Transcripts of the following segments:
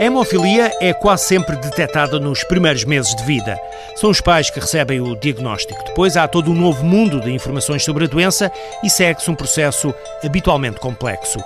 A hemofilia é quase sempre detectada nos primeiros meses de vida. São os pais que recebem o diagnóstico. Depois há todo um novo mundo de informações sobre a doença e segue-se um processo habitualmente complexo.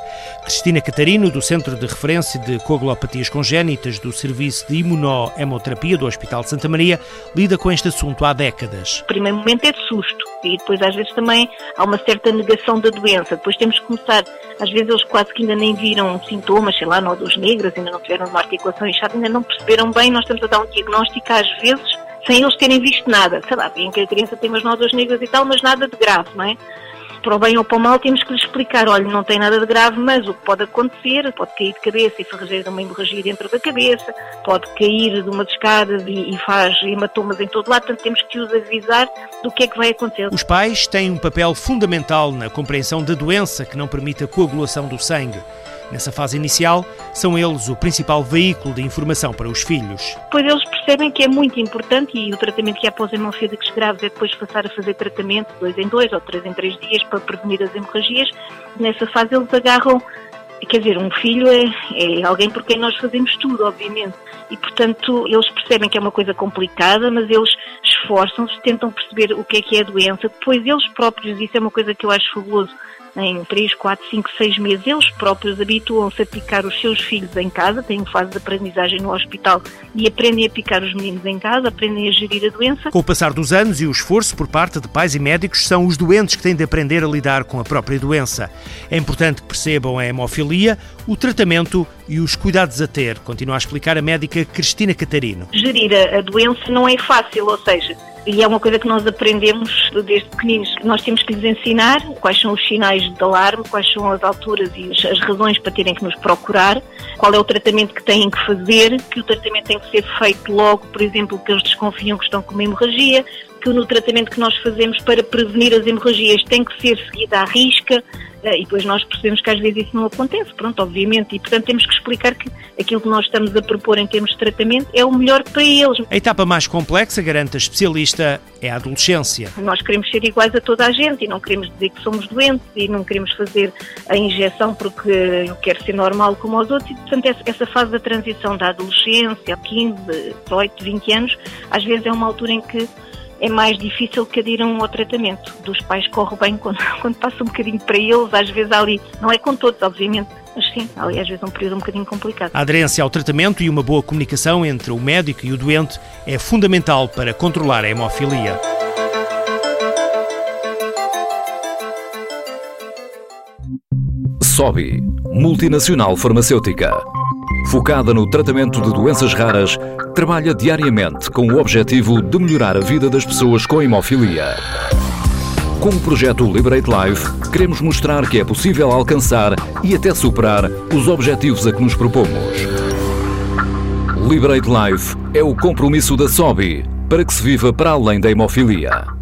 Cristina Catarino, do Centro de Referência de Coagulopatias Congénitas do Serviço de Imunohemoterapia do Hospital de Santa Maria, lida com este assunto há décadas. O primeiro momento é de susto e depois às vezes também há uma certa negação da doença. Depois temos que começar, às vezes eles quase que ainda nem viram sintomas, sei lá, nódulos negros, ainda não tiveram articulação inchada, ainda não perceberam bem, nós estamos a dar um diagnóstico às vezes sem eles terem visto nada. Sei lá, em que a criança tem umas nódulas negras e tal, mas nada de grave, não é? para o bem ou para o mal, temos que lhe explicar, olha, não tem nada de grave, mas o que pode acontecer, pode cair de cabeça e fazer uma hemorragia dentro da cabeça, pode cair de uma escadas e, e faz hematomas em todo lado, portanto temos que os avisar do que é que vai acontecer. Os pais têm um papel fundamental na compreensão da doença que não permite a coagulação do sangue. Nessa fase inicial, são eles o principal veículo de informação para os filhos. Pois eles percebem que é muito importante e o tratamento que há após hemofílicos graves é depois passar a fazer tratamento dois em dois ou três em três dias para prevenir as hemorragias. Nessa fase eles agarram quer dizer, um filho é, é, alguém por quem nós fazemos tudo, obviamente. E, portanto, eles percebem que é uma coisa complicada, mas eles esforçam-se, tentam perceber o que é que é a doença. Depois, eles próprios, isso é uma coisa que eu acho fabuloso, em 3, 4, 5, 6 meses, eles próprios habituam-se a picar os seus filhos em casa, têm fase de aprendizagem no hospital e aprendem a picar os meninos em casa, aprendem a gerir a doença. Com o passar dos anos e o esforço por parte de pais e médicos, são os doentes que têm de aprender a lidar com a própria doença. É importante que percebam a hemofilia, o tratamento e os cuidados a ter, continua a explicar a médica Cristina Catarino. Gerir a doença não é fácil, ou seja, e é uma coisa que nós aprendemos desde pequeninos. Nós temos que lhes ensinar quais são os sinais de alarme, quais são as alturas e as razões para terem que nos procurar, qual é o tratamento que têm que fazer, que o tratamento tem que ser feito logo, por exemplo, que eles desconfiam que estão com uma hemorragia, que no tratamento que nós fazemos para prevenir as hemorragias tem que ser seguida à risca, eh, e depois nós percebemos que às vezes isso não acontece, pronto, obviamente, e portanto temos que explicar que aquilo que nós estamos a propor em termos de tratamento é o melhor para eles. A etapa mais complexa, garante a especialista, é a adolescência. Nós queremos ser iguais a toda a gente e não queremos dizer que somos doentes e não queremos fazer a injeção porque eu quero ser normal como os outros e portanto essa fase da transição da adolescência, 15, 18, 20 anos, às vezes é uma altura em que é mais difícil que adiram ao tratamento. Dos pais corre bem quando, quando passa um bocadinho para eles, às vezes ali, não é com todos, obviamente, mas sim, ali às vezes é um período um bocadinho complicado. A aderência ao tratamento e uma boa comunicação entre o médico e o doente é fundamental para controlar a hemofilia. SOBI, multinacional farmacêutica. Focada no tratamento de doenças raras, trabalha diariamente com o objetivo de melhorar a vida das pessoas com hemofilia. Com o projeto Liberate Life, queremos mostrar que é possível alcançar e até superar os objetivos a que nos propomos. Liberate Life é o compromisso da SOBI para que se viva para além da hemofilia.